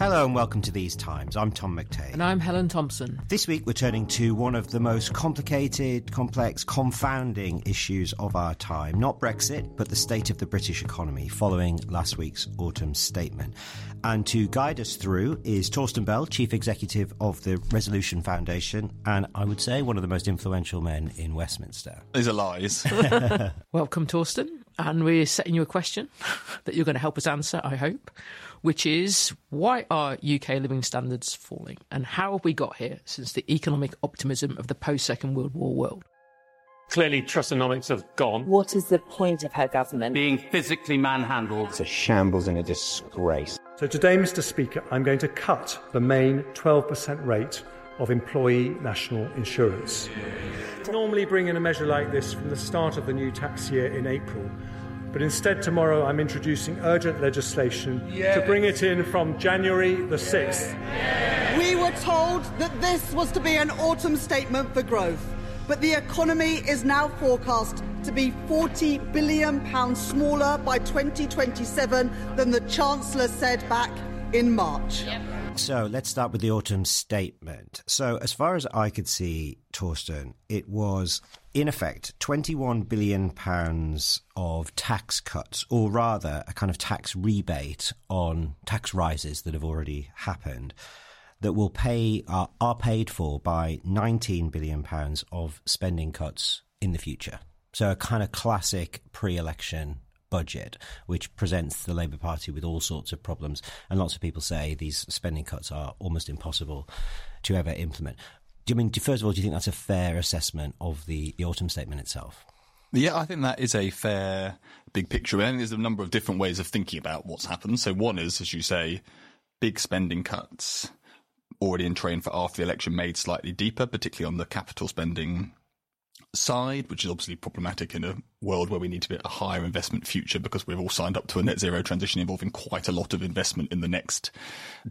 Hello and welcome to These Times. I'm Tom McTague. And I'm Helen Thompson. This week we're turning to one of the most complicated, complex, confounding issues of our time. Not Brexit, but the state of the British economy following last week's autumn statement. And to guide us through is Torsten Bell, Chief Executive of the Resolution Foundation, and I would say one of the most influential men in Westminster. These are lies. Welcome, Torsten. And we're setting you a question that you're going to help us answer, I hope, which is why are UK living standards falling? And how have we got here since the economic optimism of the post Second World War world? Clearly, Trussonomics have gone. What is the point of her government? Being physically manhandled. It's a shambles and a disgrace. So, today, Mr. Speaker, I'm going to cut the main 12% rate of employee national insurance. Normally, bring in a measure like this from the start of the new tax year in April. But instead, tomorrow I'm introducing urgent legislation yes. to bring it in from January the 6th. Yes. We were told that this was to be an autumn statement for growth, but the economy is now forecast to be 40 billion pounds smaller by 2027 than the Chancellor said back in March. Yep. So let's start with the autumn statement. So, as far as I could see, Torsten, it was in effect 21 billion pounds of tax cuts, or rather a kind of tax rebate on tax rises that have already happened. That will pay are, are paid for by 19 billion pounds of spending cuts in the future. So a kind of classic pre-election budget, which presents the Labour Party with all sorts of problems. And lots of people say these spending cuts are almost impossible to ever implement. Do you mean, first of all, do you think that's a fair assessment of the, the autumn statement itself? Yeah, I think that is a fair big picture. Think there's a number of different ways of thinking about what's happened. So one is, as you say, big spending cuts already in train for after the election made slightly deeper, particularly on the capital spending side, which is obviously problematic in a world where we need to be at a higher investment future because we've all signed up to a net zero transition involving quite a lot of investment in the next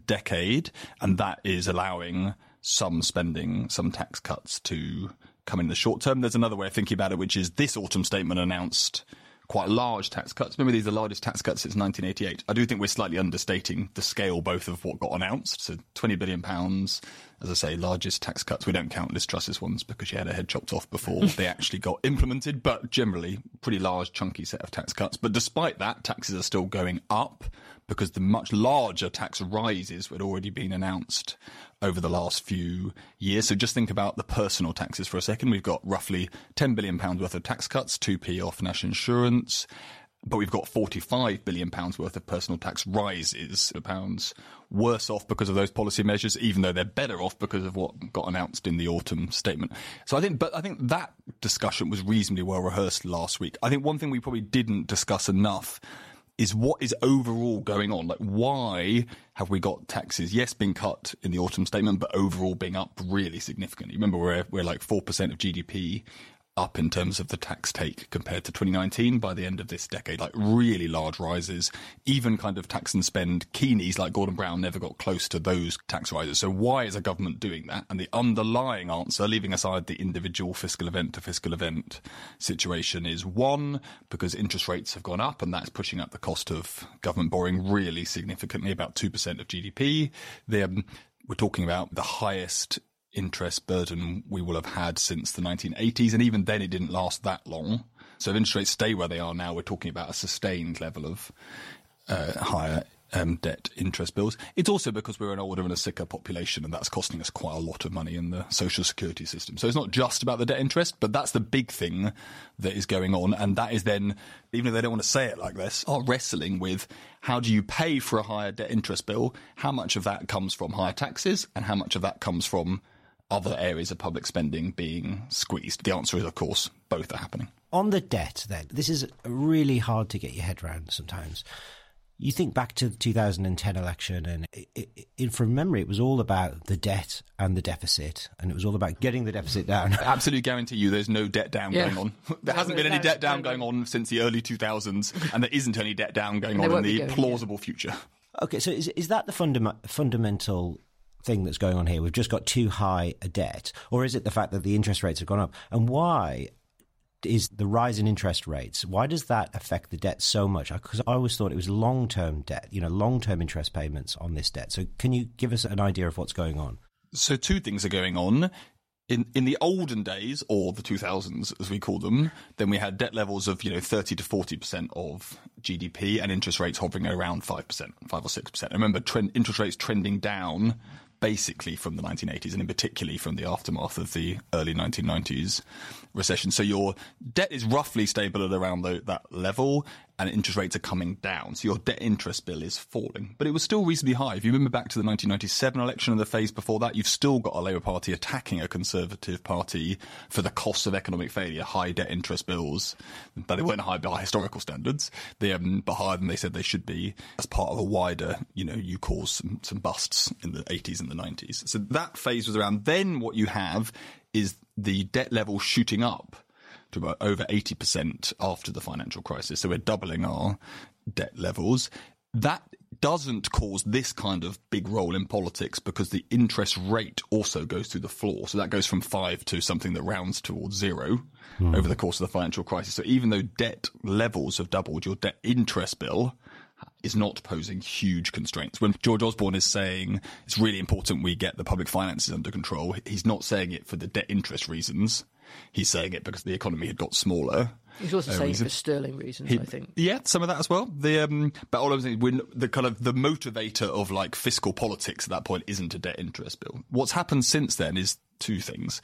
decade. And that is allowing some spending, some tax cuts to come in the short term. There's another way of thinking about it, which is this autumn statement announced quite large tax cuts. Remember, these are the largest tax cuts since 1988. I do think we're slightly understating the scale both of what got announced. So 20 billion pounds, as I say, largest tax cuts. We don't count Liz Truss's ones because she had her head chopped off before they actually got implemented, but generally pretty large, chunky set of tax cuts. But despite that, taxes are still going up because the much larger tax rises had already been announced over the last few years. So just think about the personal taxes for a second. We've got roughly £10 billion worth of tax cuts, 2p off national insurance, but we've got 45 billion pounds worth of personal tax rises uh, pounds worse off because of those policy measures even though they're better off because of what got announced in the autumn statement so i think but i think that discussion was reasonably well rehearsed last week i think one thing we probably didn't discuss enough is what is overall going on? Like, why have we got taxes, yes, being cut in the autumn statement, but overall being up really significantly? Remember, we're, we're like 4% of GDP up in terms of the tax take compared to 2019 by the end of this decade. Like really large rises. Even kind of tax and spend keenies like Gordon Brown never got close to those tax rises. So why is a government doing that? And the underlying answer, leaving aside the individual fiscal event to fiscal event situation, is one, because interest rates have gone up and that's pushing up the cost of government borrowing really significantly, about 2% of GDP. They're, we're talking about the highest interest burden we will have had since the 1980s. And even then, it didn't last that long. So if interest rates stay where they are now, we're talking about a sustained level of uh, higher um, debt interest bills. It's also because we're an older and a sicker population, and that's costing us quite a lot of money in the social security system. So it's not just about the debt interest, but that's the big thing that is going on. And that is then, even if they don't want to say it like this, are wrestling with how do you pay for a higher debt interest bill? How much of that comes from higher taxes, and how much of that comes from other areas of public spending being squeezed? The answer is, of course, both are happening. On the debt, then, this is really hard to get your head around sometimes. You think back to the 2010 election, and it, it, from memory, it was all about the debt and the deficit, and it was all about getting the deficit down. I absolutely guarantee you there's no debt down yeah. going on. There hasn't been any debt down going on since the early 2000s, and there isn't any debt down going on in the plausible yeah. future. Okay, so is, is that the fundam- fundamental thing that's going on here? We've just got too high a debt, or is it the fact that the interest rates have gone up? And why is the rise in interest rates? Why does that affect the debt so much? Because I always thought it was long term debt, you know, long term interest payments on this debt. So can you give us an idea of what's going on? So two things are going on. In, in the olden days, or the 2000s as we call them, then we had debt levels of, you know, 30 to 40% of GDP and interest rates hovering around 5%, 5 or 6%. I remember trend, interest rates trending down basically from the 1980s and in particularly from the aftermath of the early 1990s recession. So your debt is roughly stable at around the, that level and interest rates are coming down. So your debt interest bill is falling, but it was still reasonably high. If you remember back to the 1997 election and the phase before that, you've still got a Labour Party attacking a Conservative Party for the cost of economic failure, high debt interest bills, but they weren't high by historical standards. They um, but higher than they said they should be as part of a wider, you know, you cause some, some busts in the 80s and the 90s. So that phase was around. Then what you have is the debt level shooting up to about over 80% after the financial crisis. So we're doubling our debt levels. That doesn't cause this kind of big role in politics because the interest rate also goes through the floor. So that goes from five to something that rounds towards zero mm. over the course of the financial crisis. So even though debt levels have doubled, your debt interest bill is not posing huge constraints. When George Osborne is saying it's really important we get the public finances under control, he's not saying it for the debt interest reasons. He's saying it because the economy had got smaller. He's also uh, saying for sterling reasons, he, I think. Yeah, some of that as well. The um, but all I'm saying, when the kind of the motivator of like fiscal politics at that point isn't a debt interest bill. What's happened since then is two things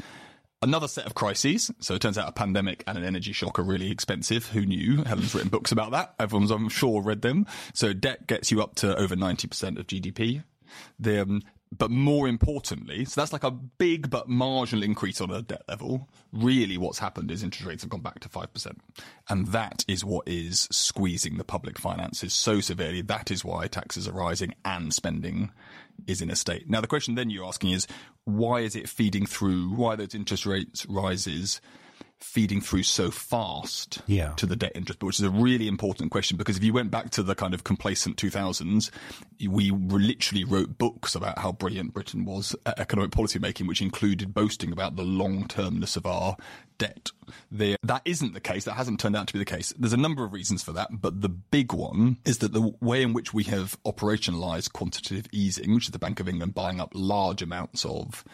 another set of crises. So it turns out a pandemic and an energy shock are really expensive. Who knew? Helen's written books about that. Everyone's, I'm sure, read them. So debt gets you up to over 90% of GDP. The, um, but more importantly, so that's like a big but marginal increase on a debt level. Really, what's happened is interest rates have gone back to 5%. And that is what is squeezing the public finances so severely. That is why taxes are rising and spending is in a state. Now, the question then you're asking is why is it feeding through? Why those interest rates rises? Feeding through so fast yeah. to the debt interest, which is a really important question because if you went back to the kind of complacent 2000s, we literally wrote books about how brilliant Britain was at economic policy making, which included boasting about the long termness of our debt. The, that isn't the case. That hasn't turned out to be the case. There's a number of reasons for that, but the big one is that the way in which we have operationalized quantitative easing, which is the Bank of England buying up large amounts of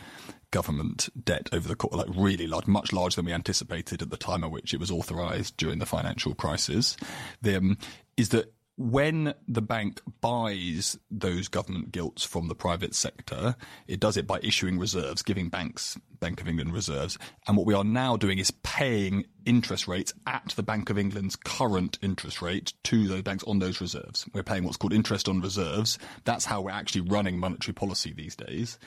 government debt over the course, like really large, much larger than we anticipated at the time at which it was authorized during the financial crisis, the, um, is that when the bank buys those government gilts from the private sector, it does it by issuing reserves, giving banks Bank of England reserves. And what we are now doing is paying interest rates at the Bank of England's current interest rate to those banks on those reserves. We're paying what's called interest on reserves. That's how we're actually running monetary policy these days.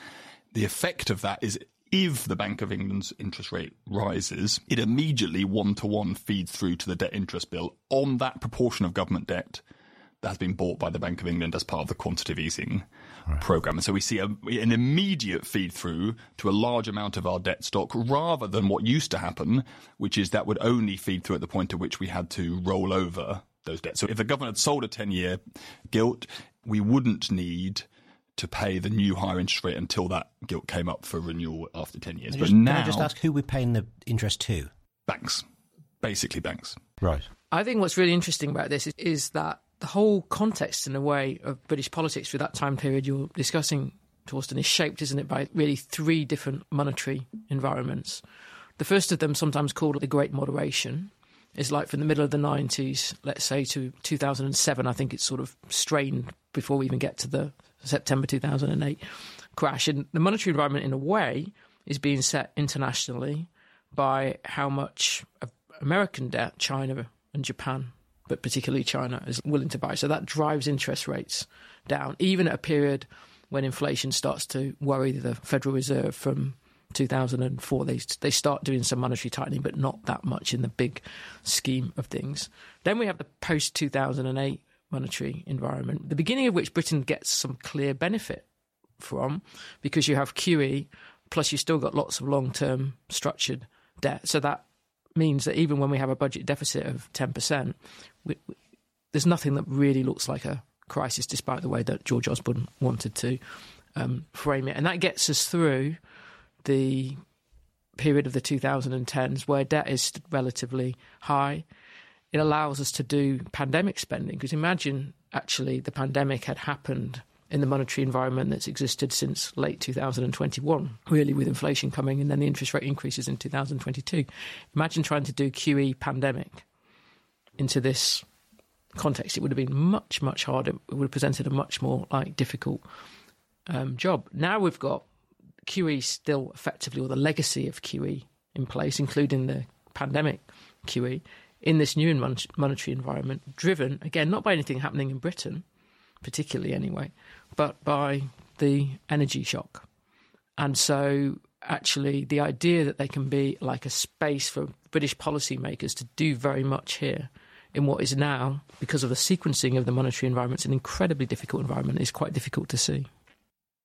The effect of that is if the Bank of England's interest rate rises, it immediately one to one feeds through to the debt interest bill on that proportion of government debt that has been bought by the Bank of England as part of the quantitative easing right. program. And so we see a, an immediate feed through to a large amount of our debt stock rather than what used to happen, which is that would only feed through at the point at which we had to roll over those debts. So if the government had sold a 10 year gilt, we wouldn't need to pay the new higher interest rate until that gilt came up for renewal after 10 years. Just, but now. Can I just ask who we're paying the interest to? Banks. Basically, banks. Right. I think what's really interesting about this is, is that the whole context, in a way, of British politics through that time period you're discussing, Torsten, is shaped, isn't it, by really three different monetary environments. The first of them, sometimes called the Great Moderation, is like from the middle of the 90s, let's say, to 2007. I think it's sort of strained before we even get to the September 2008 crash. And the monetary environment, in a way, is being set internationally by how much American debt China and Japan, but particularly China, is willing to buy. So that drives interest rates down, even at a period when inflation starts to worry the Federal Reserve from 2004. They they start doing some monetary tightening, but not that much in the big scheme of things. Then we have the post 2008 monetary environment, the beginning of which Britain gets some clear benefit from, because you have QE, plus you've still got lots of long term structured debt. So that means that even when we have a budget deficit of 10%, we, we, there's nothing that really looks like a crisis, despite the way that George Osborne wanted to um, frame it. And that gets us through the period of the 2010s where debt is relatively high. It allows us to do pandemic spending because imagine actually the pandemic had happened in the monetary environment that's existed since late 2021, really with inflation coming and then the interest rate increases in 2022. Imagine trying to do QE pandemic into this context. It would have been much, much harder. It would have presented a much more like difficult um, job. Now we've got QE still effectively, or the legacy of QE in place, including the pandemic QE, in this new monetary environment, driven again not by anything happening in Britain, particularly anyway, but by the energy shock. And so, actually, the idea that they can be like a space for British policymakers to do very much here in what is now, because of the sequencing of the monetary environment, an incredibly difficult environment, is quite difficult to see.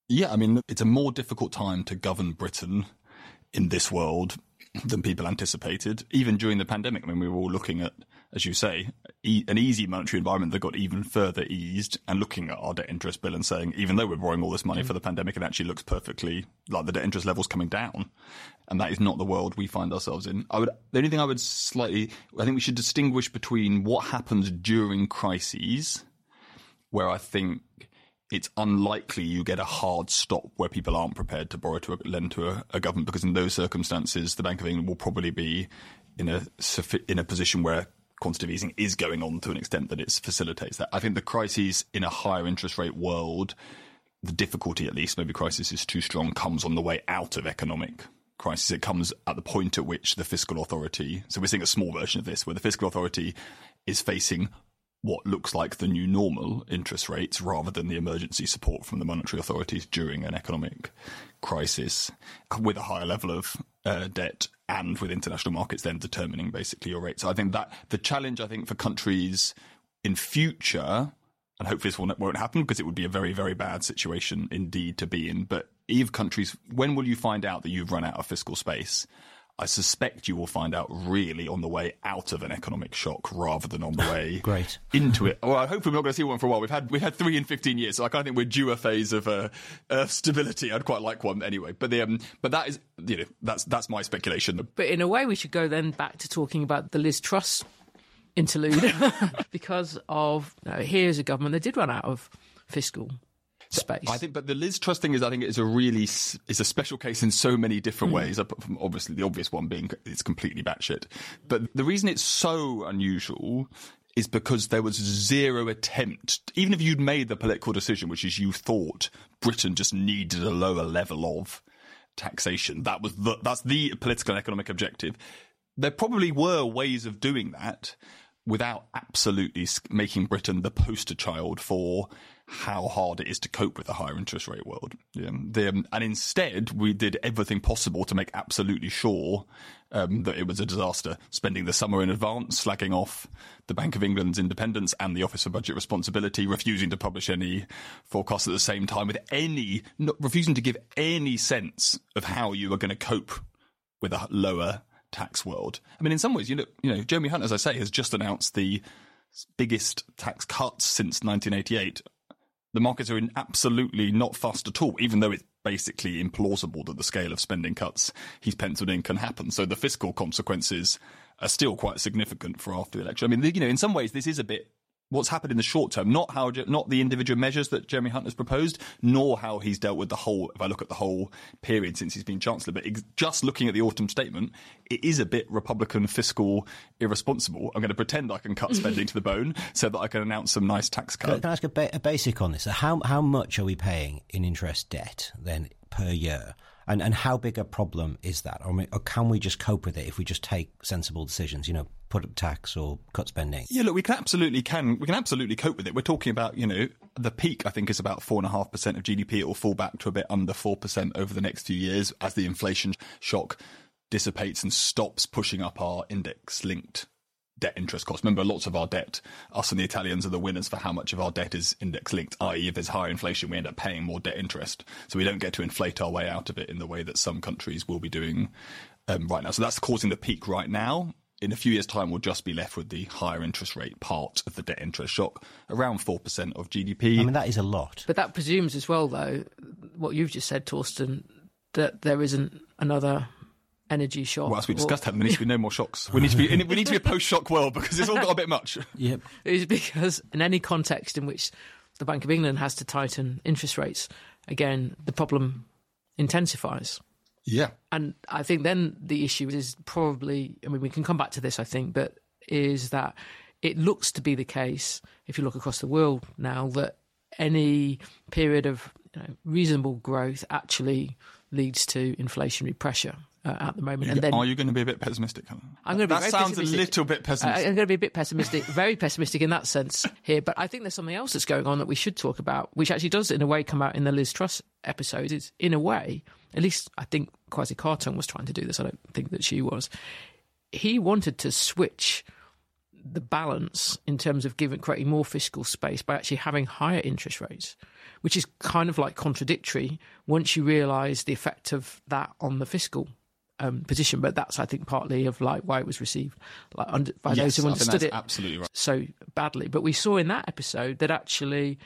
Yeah, I mean, it's a more difficult time to govern Britain in this world than people anticipated, even during the pandemic. I mean, we were all looking at, as you say, e- an easy monetary environment that got even further eased and looking at our debt interest bill and saying, even though we're borrowing all this money mm. for the pandemic, it actually looks perfectly like the debt interest level's coming down. And that is not the world we find ourselves in. I would, the only thing I would slightly, I think we should distinguish between what happens during crises, where I think it's unlikely you get a hard stop where people aren't prepared to borrow to a, lend to a, a, government because in those circumstances the Bank of England will probably be in a in a position where quantitative easing is going on to an extent that it facilitates that. I think the crises in a higher interest rate world, the difficulty at least, maybe crisis is too strong, comes on the way out of economic crisis. It comes at the point at which the fiscal authority, so we're seeing a small version of this, where the fiscal authority is facing what looks like the new normal interest rates rather than the emergency support from the monetary authorities during an economic crisis with a higher level of uh, debt and with international markets then determining basically your rates. So I think that the challenge, I think, for countries in future, and hopefully this won't happen because it would be a very, very bad situation indeed to be in. But Eve countries, when will you find out that you've run out of fiscal space? I suspect you will find out really on the way out of an economic shock rather than on the way Great. into it. Well, I hope we're not going to see one for a while. We've had we've had three in fifteen years, so I kind of think we're due a phase of uh, uh, stability. I'd quite like one anyway. But the um, but that is you know that's that's my speculation. But in a way, we should go then back to talking about the Liz Truss interlude because of you know, here's a government that did run out of fiscal space. I think, but the Liz Truss thing is, I think, is a really is a special case in so many different mm. ways. Obviously, the obvious one being it's completely batshit. But the reason it's so unusual is because there was zero attempt, even if you'd made the political decision, which is you thought Britain just needed a lower level of taxation. That was the, that's the political and economic objective. There probably were ways of doing that, without absolutely making Britain the poster child for how hard it is to cope with a higher interest rate world. Yeah. The, um, and instead, we did everything possible to make absolutely sure um, that it was a disaster. Spending the summer in advance, slagging off the Bank of England's independence and the Office for Budget Responsibility, refusing to publish any forecasts at the same time, with any not, refusing to give any sense of how you were going to cope with a lower tax world. I mean, in some ways, you know, you know, Jeremy Hunt, as I say, has just announced the biggest tax cuts since 1988. The markets are in absolutely not fast at all, even though it's basically implausible that the scale of spending cuts he's penciled in can happen. So the fiscal consequences are still quite significant for after the election. I mean, you know, in some ways, this is a bit what's happened in the short term, not how, not the individual measures that Jeremy Hunt has proposed, nor how he's dealt with the whole, if I look at the whole period since he's been Chancellor, but ex- just looking at the autumn statement, it is a bit Republican fiscal irresponsible. I'm going to pretend I can cut spending to the bone so that I can announce some nice tax cuts. Can, can I ask a, ba- a basic on this? How, how much are we paying in interest debt then per year? And and how big a problem is that? Or, or, can we just cope with it if we just take sensible decisions? You know, put up tax or cut spending. Yeah, look, we can absolutely can we can absolutely cope with it. We're talking about you know the peak. I think is about four and a half percent of GDP. It will fall back to a bit under four percent over the next few years as the inflation shock dissipates and stops pushing up our index linked debt interest costs. Remember, lots of our debt, us and the Italians are the winners for how much of our debt is index linked, i.e., if there's higher inflation, we end up paying more debt interest. So we don't get to inflate our way out of it in the way that some countries will be doing um, right now. So that's causing the peak right now. In a few years' time, we'll just be left with the higher interest rate part of the debt interest shock, around 4% of GDP. I mean, that is a lot. But that presumes as well, though, what you've just said, Torsten, that there isn't another energy shock. Well, as we discussed, or, there needs to be no more shocks. We need to be in, we need to be a post-shock world because it's all got a bit much. Yep. It's because in any context in which the Bank of England has to tighten interest rates, again, the problem intensifies. Yeah. And I think then the issue is probably, I mean, we can come back to this, I think, but is that it looks to be the case, if you look across the world now, that any period of you know, reasonable growth actually leads to inflationary pressure uh, at the moment. You, and then, are you going to be a bit pessimistic? I'm going to be that sounds a little bit pessimistic. I, I'm going to be a bit pessimistic, very pessimistic in that sense here. But I think there's something else that's going on that we should talk about, which actually does, in a way, come out in the Liz Truss episode. Is in a way, at least I think Kwasi Kwarteng was trying to do this. I don't think that she was. He wanted to switch the balance in terms of giving creating more fiscal space by actually having higher interest rates, which is kind of like contradictory once you realise the effect of that on the fiscal um, position. But that's I think partly of like why it was received like under, by yes, those who understood it absolutely right. so badly. But we saw in that episode that actually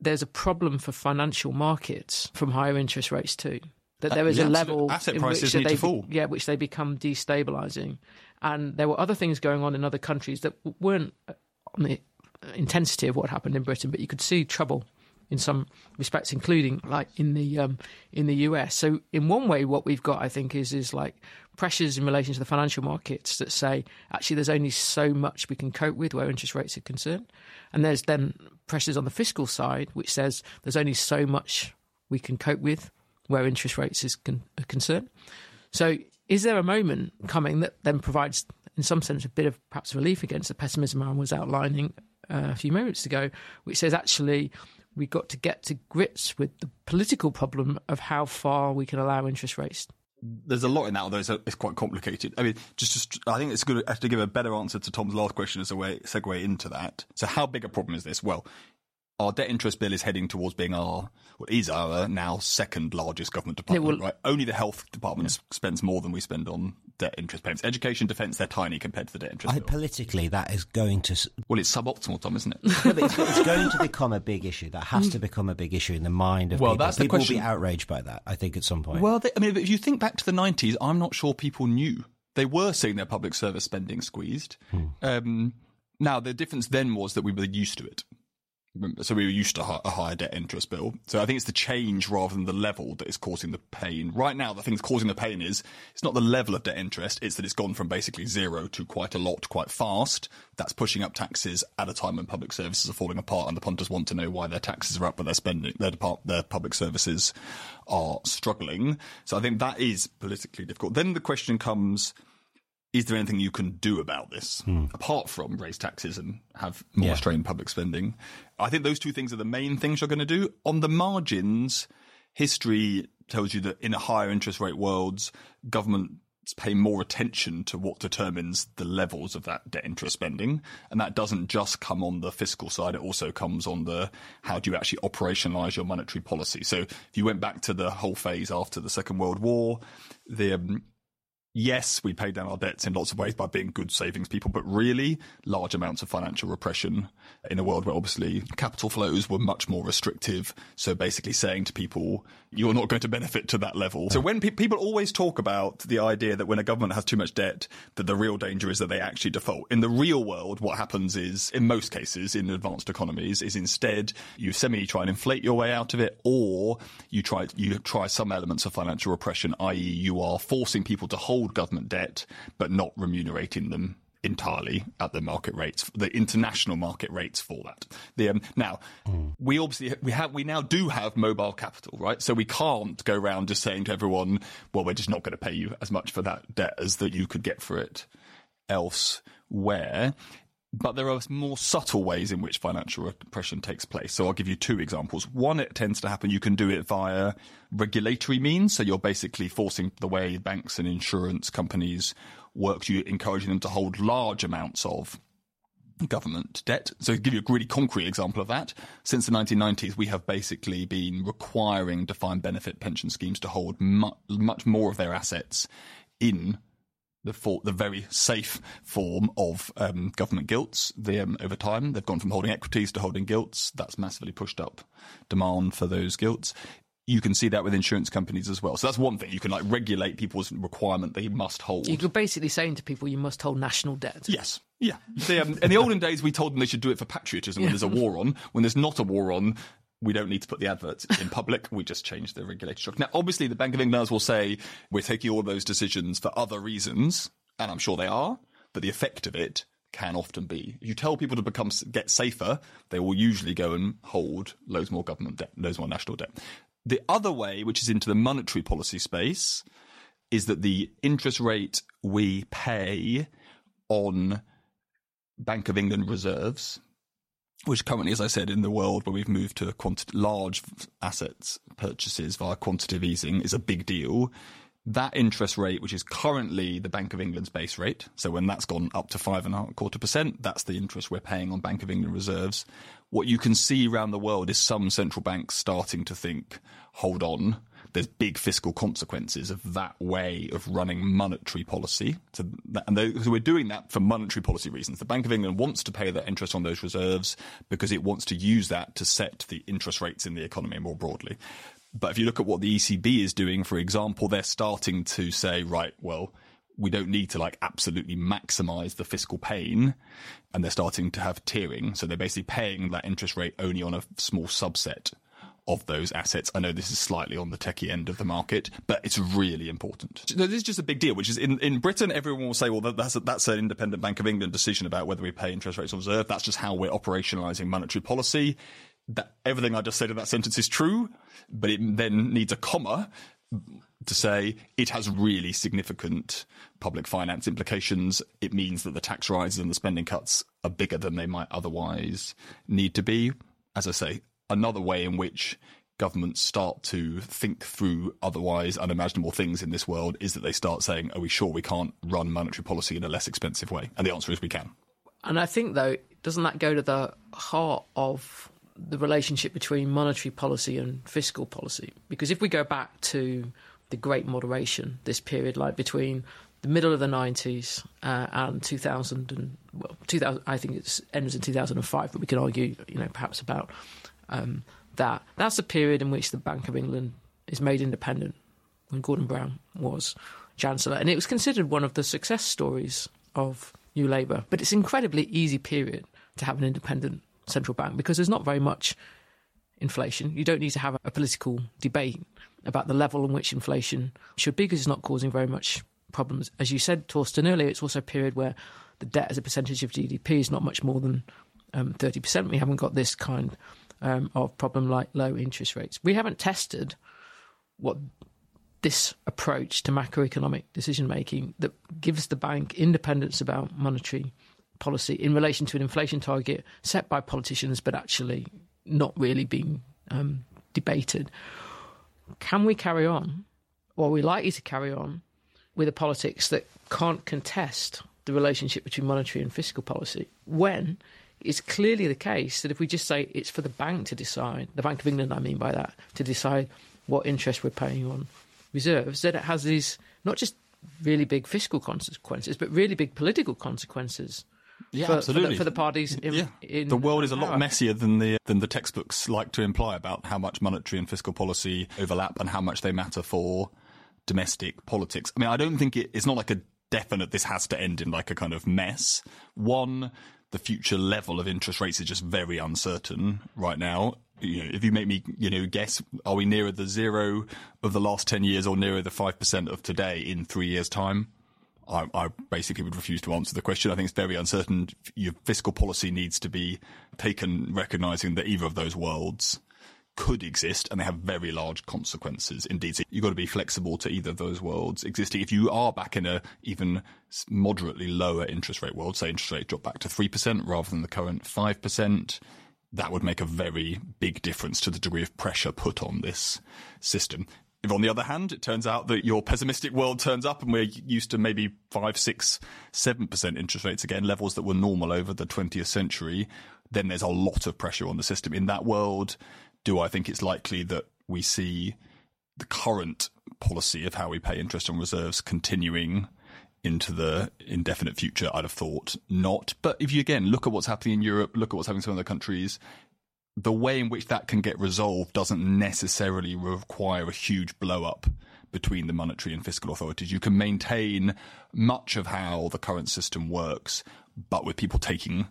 there's a problem for financial markets from higher interest rates too. That uh, there is yeah, a level asset in prices which need they, to fall. yeah, which they become destabilizing, and there were other things going on in other countries that weren't uh, on the uh, intensity of what happened in Britain, but you could see trouble in some respects, including like in the um, in the US. So in one way, what we've got, I think, is is like pressures in relation to the financial markets that say actually there's only so much we can cope with where interest rates are concerned, and there's then pressures on the fiscal side which says there's only so much we can cope with where interest rates is con- are concerned. So is there a moment coming that then provides, in some sense, a bit of perhaps relief against the pessimism I was outlining uh, a few moments ago, which says actually we've got to get to grips with the political problem of how far we can allow interest rates. There's a lot in that, although it's, it's quite complicated. I mean, just, just I think it's good to give a better answer to Tom's last question as a way segue into that. So, how big a problem is this? Well, our debt interest bill is heading towards being our what is our now second largest government department. will, right? Only the health department yeah. spends more than we spend on debt interest payments. Education, defence, they're tiny compared to the debt interest. I, bill. politically, that is going to. Well, it's suboptimal, Tom, isn't it? no, it's, it's, going to become a big issue. That has to become a big issue in the mind of well, people. That's people the question. will be outraged by that. I think at some point. Well, they, I mean, if you think back to the '90s, I'm not sure people knew they were seeing their public service spending squeezed. Hmm. Um, now, the difference then was that we were used to it. So we were used to a higher debt interest bill. So I think it's the change rather than the level that is causing the pain. Right now, the thing that's causing the pain is it's not the level of debt interest; it's that it's gone from basically zero to quite a lot, quite fast. That's pushing up taxes at a time when public services are falling apart, and the punters want to know why their taxes are up, but their spending, their depart, their public services are struggling. So I think that is politically difficult. Then the question comes is there anything you can do about this Hmm. apart from raise taxes and have more Yeah. strained public spending? I think those two things are the main things you're going to do. On the margins, history tells you that in a higher interest rate worlds, governments pay more attention to what determines the levels of that debt interest spending. And that doesn't just come on the fiscal side. It also comes on the how do you actually operationalize your monetary policy. So if you went back to the whole phase after the Second World War, the, um, yes, we paid down our debts in lots of ways by being good savings people, but really large amounts of financial repression in a world where obviously capital flows were much more restrictive. So basically saying to people, you're not going to benefit to that level. So when pe- people always talk about the idea that when a government has too much debt, that the real danger is that they actually default. In the real world, what happens is, in most cases, in advanced economies, is instead you semi try and inflate your way out of it, or you try you try some elements of financial repression, i.e., you are forcing people to hold government debt but not remunerating them entirely at the market rates, the international market rates for that. The, um, now, we obviously we have we now do have mobile capital, right? So we can't go around just saying to everyone, "Well, we're just not going to pay you as much for that debt as that you could get for it elsewhere." But there are more subtle ways in which financial repression takes place. So I'll give you two examples. One, it tends to happen, you can do it via regulatory means. So you're basically forcing the way banks and insurance companies work, you're encouraging them to hold large amounts of government debt. So to give you a really concrete example of that, since the 1990s, we have basically been requiring defined benefit pension schemes to hold mu- much more of their assets in the for, the very safe form of um, government gilts. The, um, over time, they've gone from holding equities to holding gilts. That's massively pushed up demand for those gilts. You can see that with insurance companies as well. So that's one thing. You can like regulate people's requirement they must hold. You're basically saying to people you must hold national debt. Yes. Yeah. The, um, in the olden days, we told them they should do it for patriotism when Yeah. there's a war on. When there's not a war on, we don't need to put the adverts in public. We just change the regulatory structure. Now, obviously, the Bank of England will say we're taking all those decisions for other reasons, and I'm sure they are. But the effect of it can often be if you tell people to become get safer, they will usually go and hold loads more government debt, loads more national debt. The other way, which is into the monetary policy space, is that the interest rate we pay on Bank of England reserves, which currently, as I said, in the world where we've moved to quanti- large assets purchases via quantitative easing, is a big deal. That interest rate, which is currently the Bank of England's base rate, so when that's gone up to five and a quarter percent, that's the interest we're paying on Bank of England reserves. What you can see around the world is some central banks starting to think, hold on, there's big fiscal consequences of that way of running monetary policy. So and they, so we're doing that for monetary policy reasons. The Bank of England wants to pay that interest on those reserves because it wants to use that to set the interest rates in the economy more broadly. But if you look at what the ECB is doing, for example, they're starting to say, right, well, we don't need to like absolutely maximize the fiscal pain. And they're starting to have tiering. So they're basically paying that interest rate only on a small subset of those assets. I know this is slightly on the techie end of the market, but it's really important. This is just a big deal, which is in, in Britain, everyone will say, well, that, that's, a, that's an independent Bank of England decision about whether we pay interest rates on reserve. That's just how we're operationalizing monetary policy. That everything I just said in that sentence is true, but it then needs a comma to say it has really significant public finance implications. It means that the tax rises and the spending cuts are bigger than they might otherwise need to be. As I say, another way in which governments start to think through otherwise unimaginable things in this world is that they start saying, are we sure we can't run monetary policy in a less expensive way? And the answer is we can. And I think, though, doesn't that go to the heart of the relationship between monetary policy and fiscal policy? Because if we go back to the Great Moderation, this period, like between the middle of the 90s uh, and 2000, and, well, 2000, I think it ends in 2005, but we can argue, you know, perhaps about um, that. That's the period in which the Bank of England is made independent when Gordon Brown was Chancellor. And it was considered one of the success stories of New Labour. But it's an incredibly easy period to have an independent central bank because there's not very much inflation. You don't need to have a political debate about the level in which inflation should be because it's not causing very much problems. As you said, Torsten, earlier, it's also a period where the debt as a percentage of GDP is not much more than um, 30%. We haven't got this kind um, of problem like low interest rates. We haven't tested what this approach to macroeconomic decision making that gives the bank independence about monetary policy in relation to an inflation target set by politicians but actually not really being um, debated. Can we carry on, or are we likely to carry on, with a politics that can't contest the relationship between monetary and fiscal policy when it's clearly the case that if we just say it's for the bank to decide, the Bank of England, I mean by that, to decide what interest we're paying on reserves, that it has these not just really big fiscal consequences, but really big political consequences. Yeah, for, absolutely. For the, for the parties in, yeah. in the world is a lot power. messier than the than the textbooks like to imply about how much monetary and fiscal policy overlap and how much they matter for domestic politics. I mean, I don't think it, it's not like a definite this has to end in like a kind of mess. One, the future level of interest rates is just very uncertain right now. You know, if you make me, you know, guess, are we nearer the zero of the last 10 years or nearer the 5% of today in three years' time? I, I, basically would refuse to answer the question. I think it's very uncertain. Your fiscal policy needs to be taken recognizing that either of those worlds could exist and they have very large consequences indeed. So you've got to be flexible to either of those worlds existing. If you are back in a even moderately lower interest rate world, say interest rate drop back to 3% rather than the current 5%, that would make a very big difference to the degree of pressure put on this system. If on the other hand, it turns out that your pessimistic world turns up and we're used to maybe five, six, seven percent interest rates again, levels that were normal over the 20th century, then there's a lot of pressure on the system. In that world, do I think it's likely that we see the current policy of how we pay interest on reserves continuing into the indefinite future? I'd have thought not. But if you again look at what's happening in Europe, look at what's happening in some other countries, the way in which that can get resolved doesn't necessarily require a huge blow up between the monetary and fiscal authorities. You can maintain much of how the current system works, but with people taking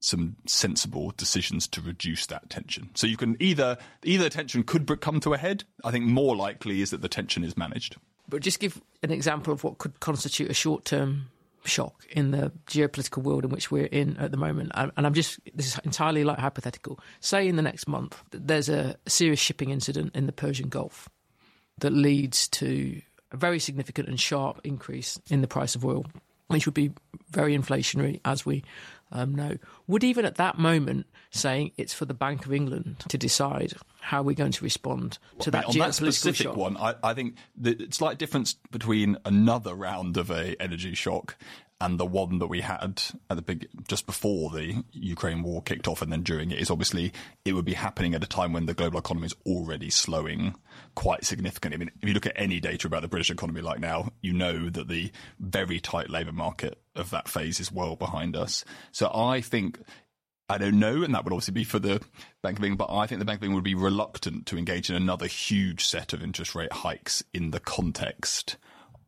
some sensible decisions to reduce that tension. So you can either either the tension could come to a head. I think more likely is that the tension is managed. But just give an example of what could constitute a short term shock in the geopolitical world in which we're in at the moment. And I'm just, this is entirely like hypothetical. Say in the next month, there's a serious shipping incident in the Persian Gulf that leads to a very significant and sharp increase in the price of oil, which would be very inflationary, as we um, know. Would even at that moment saying it's for the Bank of England to decide how we're going to respond to that on that specific shock? one, I, I think the slight difference between another round of a energy shock and the one that we had at the big just before the Ukraine war kicked off and then during it is obviously it would be happening at a time when the global economy is already slowing quite significantly. I mean, if you look at any data about the British economy like now, you know that the very tight labour market of that phase is well behind us. So I think I don't know, and that would obviously be for the Bank of England, but I think the Bank of England would be reluctant to engage in another huge set of interest rate hikes in the context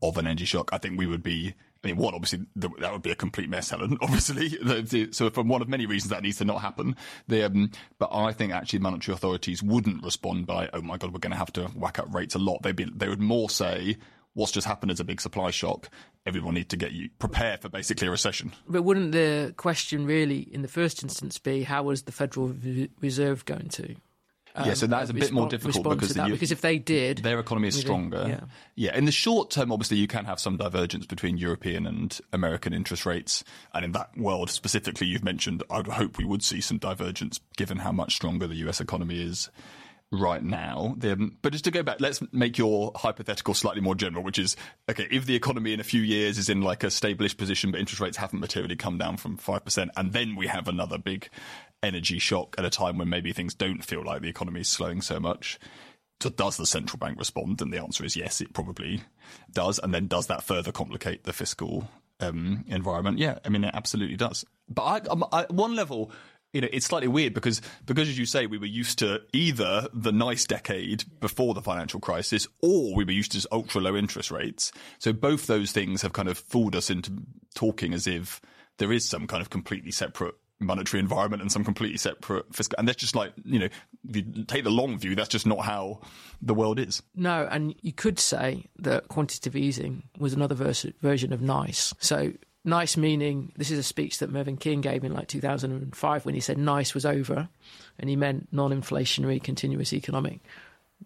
of an energy shock. I think we would be I mean, one, obviously, that would be a complete mess, Helen, obviously. So, from one of many reasons, that needs to not happen. The, um, but I think actually monetary authorities wouldn't respond by, oh my God, we're going to have to whack up rates a lot. They'd be, they would more say, what's just happened is a big supply shock. Everyone needs to get you prepare for basically a recession. But wouldn't the question really, in the first instance, be how was the Federal Reserve going to? Um, yeah, so that is a bit more difficult because, the, because if they did, their economy is stronger. Yeah. yeah, in the short term, obviously, you can have some divergence between European and American interest rates, and in that world specifically, you've mentioned. I would hope we would see some divergence given how much stronger the U.S. economy is right now. But just to go back, let's make your hypothetical slightly more general, which is okay, if the economy in a few years is in like a stabilish position, but interest rates haven't materially come down from 5%, and then we have another big energy shock at a time when maybe things don't feel like the economy is slowing so much. So does the central bank respond? And the answer is yes, it probably does. And then does that further complicate the fiscal um, environment? Yeah, I mean, it absolutely does. But I, I, one level, you know, it's slightly weird because, because as you say, we were used to either the nice decade before the financial crisis or we were used to ultra low interest rates. So both those things have kind of fooled us into talking as if there is some kind of completely separate monetary environment and some completely separate fiscal. And that's just like, you know, if you take the long view, that's just not how the world is. No, and you could say that quantitative easing was another vers- version of NICE. So nice meaning this is a speech that Mervyn King gave in like 2005 when he said nice was over and he meant non-inflationary continuous economic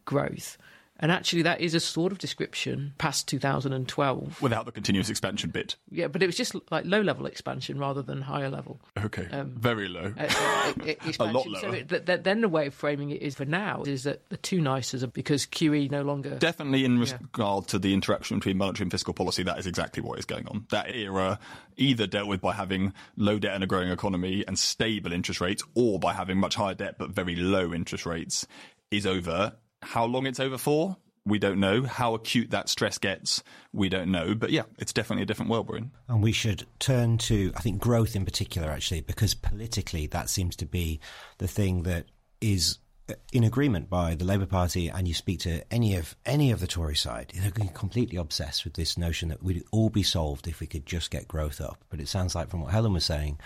growth And actually, that is a sort of description past 2012. Without the continuous expansion bit. Yeah, but it was just like low level expansion rather than higher level. Okay. Um, Very low. Uh, uh, a lot lower. So it, th- then the way of framing it is for now is that the two nices are because QE no longer. Definitely in yeah. regard to the interaction between monetary and fiscal policy, that is exactly what is going on. That era either dealt with by having low debt and a growing economy and stable interest rates, or by having much higher debt but very low interest rates, is over how long it's over for, we don't know. How acute that stress gets, we don't know. But yeah, it's definitely a different world we're in. And we should turn to, I think, growth in particular, actually, because politically that seems to be the thing that is uh, in agreement by the Labour Party, and you speak to any of any of the Tory side, they're completely obsessed with this notion that we'd all be solved if we could just get growth up. But it sounds like, from what Helen was saying,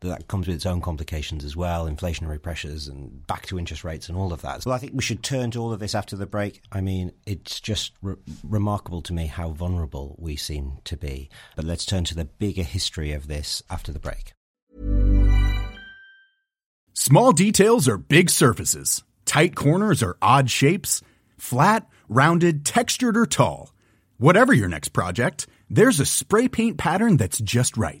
that comes with its own complications as well, inflationary pressures and back to interest rates and all of that. So I think we should turn to all of this after the break. I mean, it's just re- remarkable to me how vulnerable we seem to be. But let's turn to the bigger history of this after the break. Small details are big surfaces, tight corners are odd shapes, flat, rounded, textured, or tall. Whatever your next project, there's a spray paint pattern that's just right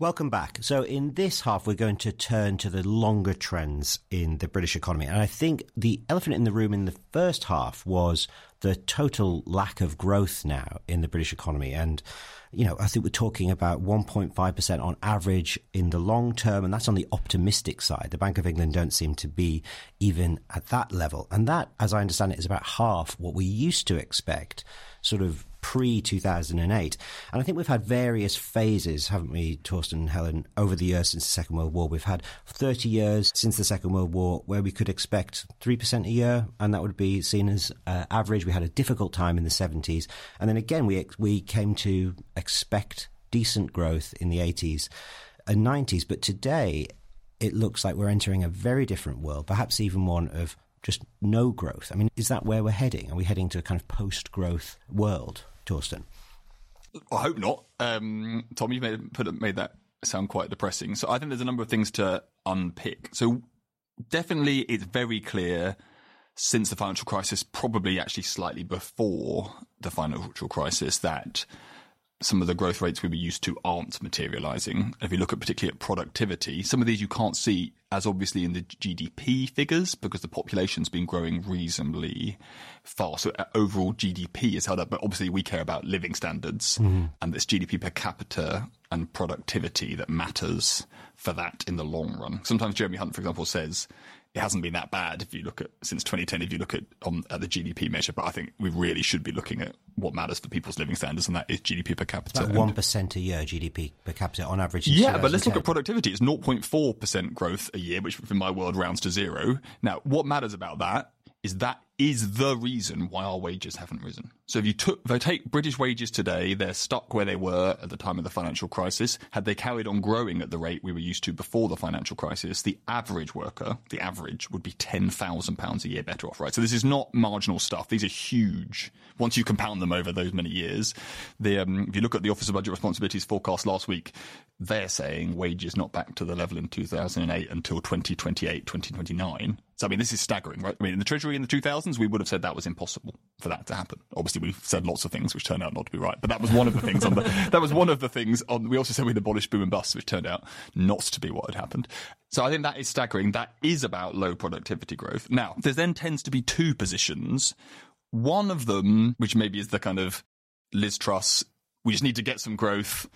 Welcome back. So, in this half, we're going to turn to the longer trends in the British economy. And I think the elephant in the room in the first half was the total lack of growth now in the British economy. And, you know, I think we're talking about 1.5% on average in the long term. And that's on the optimistic side. The Bank of England don't seem to be even at that level. And that, as I understand it, is about half what we used to expect sort of pre 2008. And I think we've had various phases, haven't we, Torsten and Helen, over the years since the Second World War. We've had 30 years since the Second World War where we could expect 3% a year, and that would be seen as uh, average. We had a difficult time in the 70s. And then again, we, we came to expect decent growth in the 80s and 90s. But today, it looks like we're entering a very different world, perhaps even one of just no growth. I mean, is that where we're heading? Are we heading to a kind of post growth world, Torsten? I hope not. Um, Tom, you made, put, made that sound quite depressing. So I think there's a number of things to unpick. So definitely it's very clear since the financial crisis, probably actually slightly before the financial crisis, that some of the growth rates we were used to aren't materializing. If you look at particularly at productivity, some of these you can't see as obviously in the GDP figures because the population's been growing reasonably fast. So uh, overall GDP is held up, but obviously we care about living standards mm-hmm. and this GDP per capita and productivity that matters for that in the long run. Sometimes Jeremy Hunt, for example, says it hasn't been that bad if you look at since 2010 if you look at on at the GDP measure but I think we really should be looking at what matters for people's living standards and that is GDP per capita. About 1% a year GDP per capita on average. Yeah but let's look at productivity. It's 0.4% growth a year which in my world rounds to zero. Now what matters about that is that is the reason why our wages haven't risen. So if you took, if I take British wages today, they're stuck where they were at the time of the financial crisis. Had they carried on growing at the rate we were used to before the financial crisis, the average worker, the average, would be ten thousand pounds a year better off. Right. So this is not marginal stuff. These are huge. Once you compound them over those many years, the um, if you look at the Office of Budget Responsibility's forecast last week, they're saying wages not back to the level in 2008 until 2028, 2029. So I mean, this is staggering, right? I mean, in the Treasury in the 2000s, we would have said that was impossible for that to happen. Obviously, we've said lots of things which turned out not to be right, but that was one of the things on the. That was one of the things on. We also said we'd abolish boom and bust, which turned out not to be what had happened. So I think that is staggering. That is about low productivity growth. Now, there then tends to be two positions. One of them, which maybe is the kind of Liz Truss, we just need to get some growth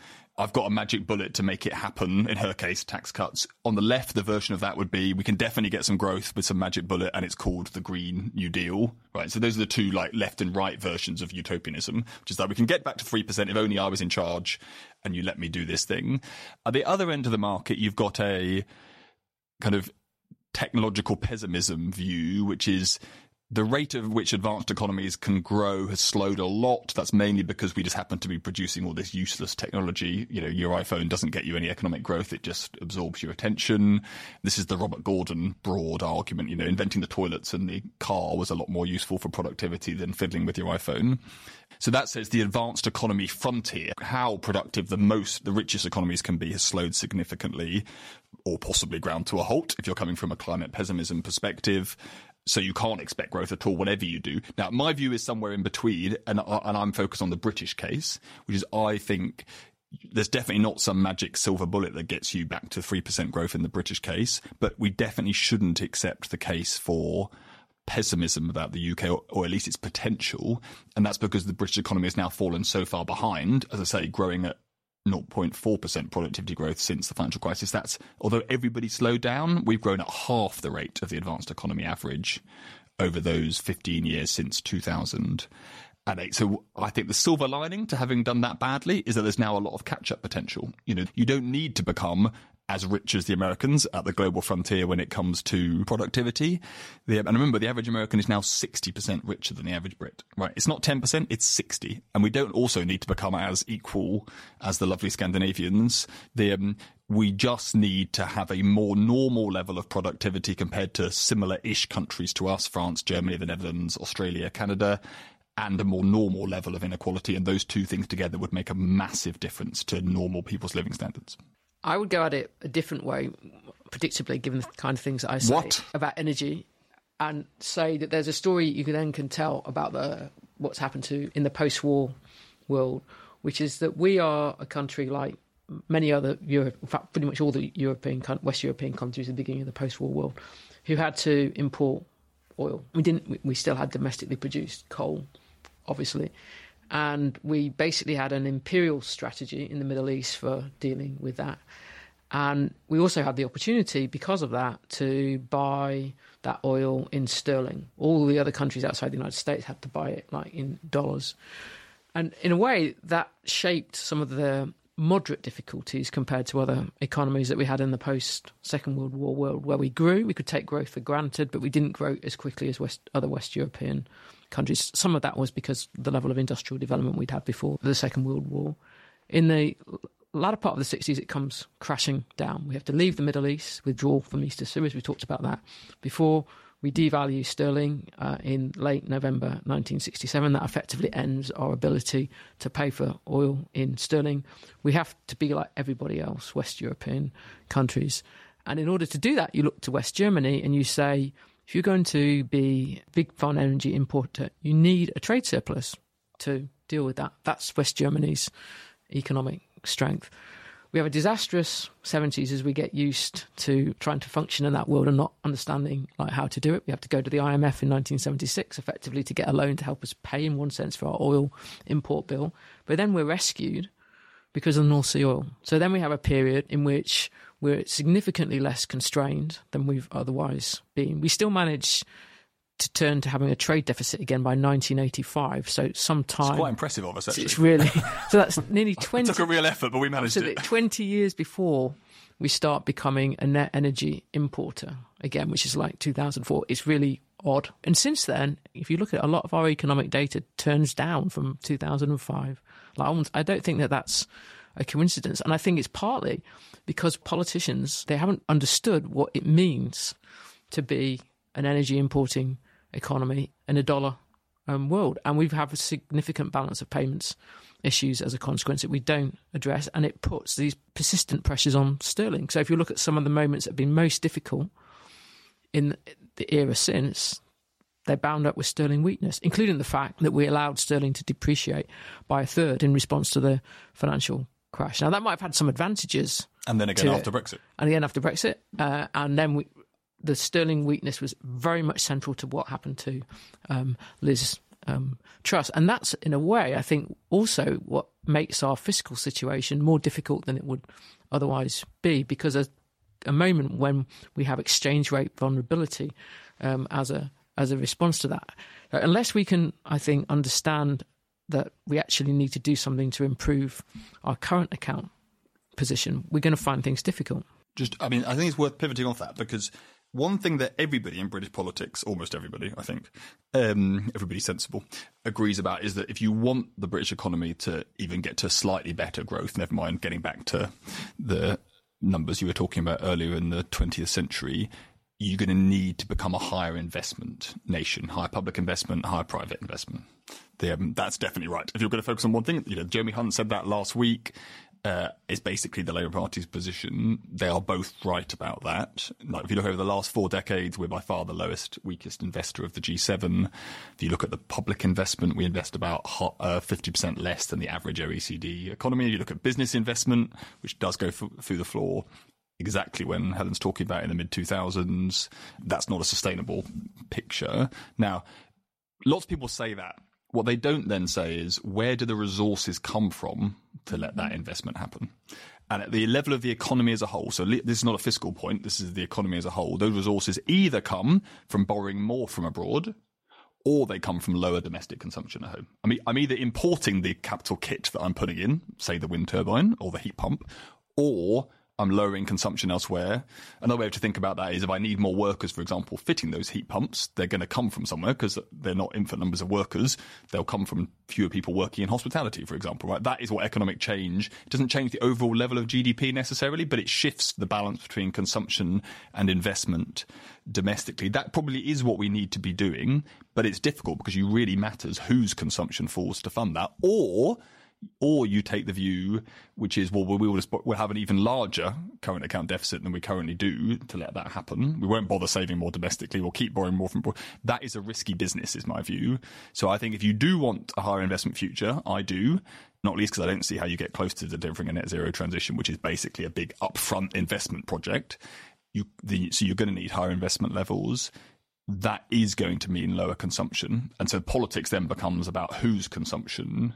I've got a magic bullet to make it happen. In her case, tax cuts. On the left, the version of that would be we can definitely get some growth with some magic bullet, and it's called the Green New Deal. Right. So those are the two like left and right versions of utopianism, which is that we can get back to three percent if only I was in charge, and you let me do this thing. At the other end of the market, you've got a kind of technological pessimism view, which is the rate at which advanced economies can grow has slowed a lot. That's mainly because we just happen to be producing all this useless technology. You know, your iPhone doesn't get you any economic growth. It just absorbs your attention. This is the Robert Gordon broad argument. You know, inventing the toilets and the car was a lot more useful for productivity than fiddling with your iPhone. So that says the advanced economy frontier, how productive the most, the richest economies can be has slowed significantly or possibly ground to a halt if you're coming from a climate pessimism perspective so you can't expect growth at all, whatever you do. Now, my view is somewhere in between, and, and I'm focused on the British case, which is I think there's definitely not some magic silver bullet that gets you back to 3% growth in the British case, but we definitely shouldn't accept the case for pessimism about the UK, or, or, at least its potential. And that's because the British economy has now fallen so far behind, as I say, growing at 0.4% productivity growth since the financial crisis. That's, although everybody slowed down, we've grown at half the rate of the advanced economy average over those 15 years since 2008. So I think the silver lining to having done that badly is that there's now a lot of catch up potential. You know, you don't need to become as rich as the Americans at the global frontier when it comes to productivity. The, and remember, the average American is now 60% richer than the average Brit, right? It's not 10%, it's 60. And we don't also need to become as equal as the lovely Scandinavians. The, um, we just need to have a more normal level of productivity compared to similar-ish countries to us, France, Germany, the Netherlands, Australia, Canada and a more normal level of inequality. And those two things together would make a massive difference to normal people's living standards. I would go at it a different way, predictably, given the kind of things that I say what? about energy, and say that there's a story you then can tell about the what's happened to in the post-war world, which is that we are a country like many other Europe, in fact, pretty much all the European, West European countries at the beginning of the post-war world, who had to import oil. We didn't. We still had domestically produced coal, obviously, and we basically had an imperial strategy in the Middle East for dealing with that. And we also had the opportunity, because of that, to buy that oil in sterling. All the other countries outside the United States had to buy it like in dollars. And in a way, that shaped some of the moderate difficulties compared to other economies that we had in the post Second World War world, where we grew, we could take growth for granted, but we didn't grow as quickly as West, other West European countries. Some of that was because the level of industrial development we'd had before the Second World War. In the latter part of the 60s, it comes crashing down. We have to leave the Middle East, withdraw from East Suez. We talked about that before. We devalue sterling uh, in late November 1967. That effectively ends our ability to pay for oil in sterling. We have to be like everybody else, West European countries. And in order to do that, you look to West Germany and you say, if you're going to be a big foreign energy importer, you need a trade surplus to deal with that. That's West Germany's economic strength. We have a disastrous 70s as we get used to trying to function in that world and not understanding like how to do it. We have to go to the IMF in 1976 effectively to get a loan to help us pay in one sense for our oil import bill. But then we're rescued because of the North Sea oil. So then we have a period in which we're significantly less constrained than we've otherwise been. We still manage to turn to having a trade deficit again by 1985. So sometime it's quite impressive of us. Actually, it's really so that's nearly 20. it took a real effort, but we managed it. 20 years before we start becoming a net energy importer again, which is like 2004. It's really odd. And since then, if you look at a lot of our economic data, turns down from 2005. Like I don't think that that's a coincidence, and I think it's partly because politicians they haven't understood what it means to be an energy importing economy in a dollar um, world, and we have a significant balance of payments issues as a consequence that we don't address, and it puts these persistent pressures on sterling. So if you look at some of the moments that have been most difficult in the era since, they're bound up with sterling weakness, including the fact that we allowed sterling to depreciate by a third in response to the financial crash. Now, that might have had some advantages. And then again after Brexit. And again after Brexit. Uh, and then we, the sterling weakness was very much central to what happened to um, Liz um, Truss. And that's, in a way, I think, also what makes our fiscal situation more difficult than it would otherwise be because a, a moment when we have exchange rate vulnerability um, as a as a response to that. Uh, unless we can, I think, understand that we actually need to do something to improve our current account position, we're going to find things difficult. Just, I mean, I think it's worth pivoting off that because one thing that everybody in British politics, almost everybody, I think, um, everybody sensible, agrees about is that if you want the British economy to even get to slightly better growth, never mind getting back to the numbers you were talking about earlier in the 20th century, you're going to need to become a higher investment nation, higher public investment, higher private investment. The, um, that's definitely right. If you're going to focus on one thing, you know, Jeremy Hunt said that last week. Uh, is basically the Labour Party's position. They are both right about that. Like if you look over the last four decades, we're by far the lowest, weakest investor of the G7. If you look at the public investment, we invest about uh, 50% less than the average OECD economy. If you look at business investment, which does go f- through the floor exactly when Helen's talking about in the mid 2000s. That's not a sustainable picture. Now, lots of people say that. What they don't then say is where do the resources come from to let that investment happen? And at the level of the economy as a whole, so this is not a fiscal point, this is the economy as a whole, those resources either come from borrowing more from abroad or they come from lower domestic consumption at home. I mean, I'm either importing the capital kit that I'm putting in, say the wind turbine or the heat pump, or I'm lowering consumption elsewhere. Another way to think about that is if I need more workers, for example, fitting those heat pumps, they're going to come from somewhere because they're not infinite numbers of workers. They'll come from fewer people working in hospitality, for example, right? That is what economic change, it doesn't change the overall level of GDP necessarily, but it shifts the balance between consumption and investment domestically. That probably is what we need to be doing, but it's difficult because you really matters whose consumption falls to fund that or or you take the view, which is, well, we will we'll have an even larger current account deficit than we currently do to let that happen. We won't bother saving more domestically. We'll keep borrowing more from. Abroad. That is a risky business, is my view. So I think if you do want a higher investment future, I do. Not least because I don't see how you get close to delivering a net zero transition, which is basically a big upfront investment project. You, the, so you're going to need higher investment levels that is going to mean lower consumption. And so politics then becomes about whose consumption